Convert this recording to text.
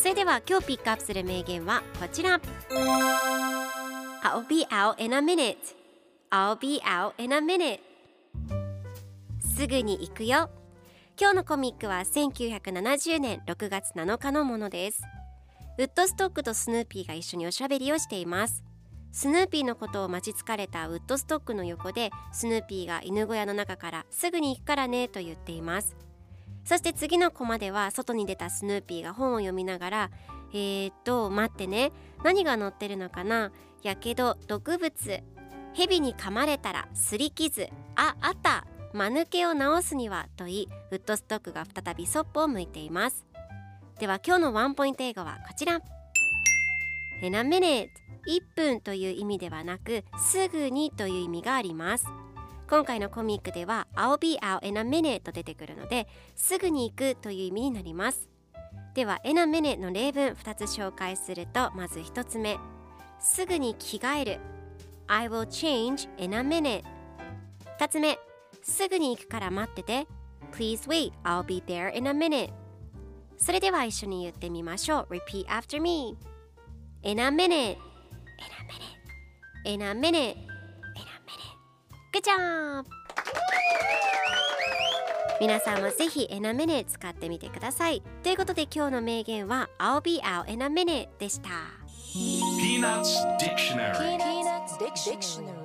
それでは今日ピックアップする名言はこちら。I'll be out in a minute. I'll be out in a minute. すぐに行くよ。今日のコミックは1970年6月7日のものです。ウッドストックとスヌーピーが一緒におしゃべりをしています。スヌーピーのことを待ち疲れたウッドストックの横でスヌーピーが犬小屋の中からすぐに行くからねと言っています。そして次のコマでは外に出たスヌーピーが本を読みながらえー、っと待ってね。何が載ってるのかな。やけど毒物。蛇に噛まれたらすり傷。ああった。間抜けを直すにはと言いウッドストックが再びそっぽを向いています。では今日のワンポイント英語はこちら。In a minute 1分という意味ではなくすぐにという意味があります。今回のコミックでは I'll be out in a minute と出てくるのですぐに行くという意味になりますでは in a minute の例文2つ紹介するとまず1つ目すぐに着替える I will change in a minute 2つ目すぐに行くから待ってて Please wait, I'll be there in a minute それでは一緒に言ってみましょう Repeat after me In a minute In a minute In a minute In a minute 皆さんもぜひエナメル使ってみてください。ということで今日の名言は I'll アオエナメ in でした。ピーナッツ・ディクショナル。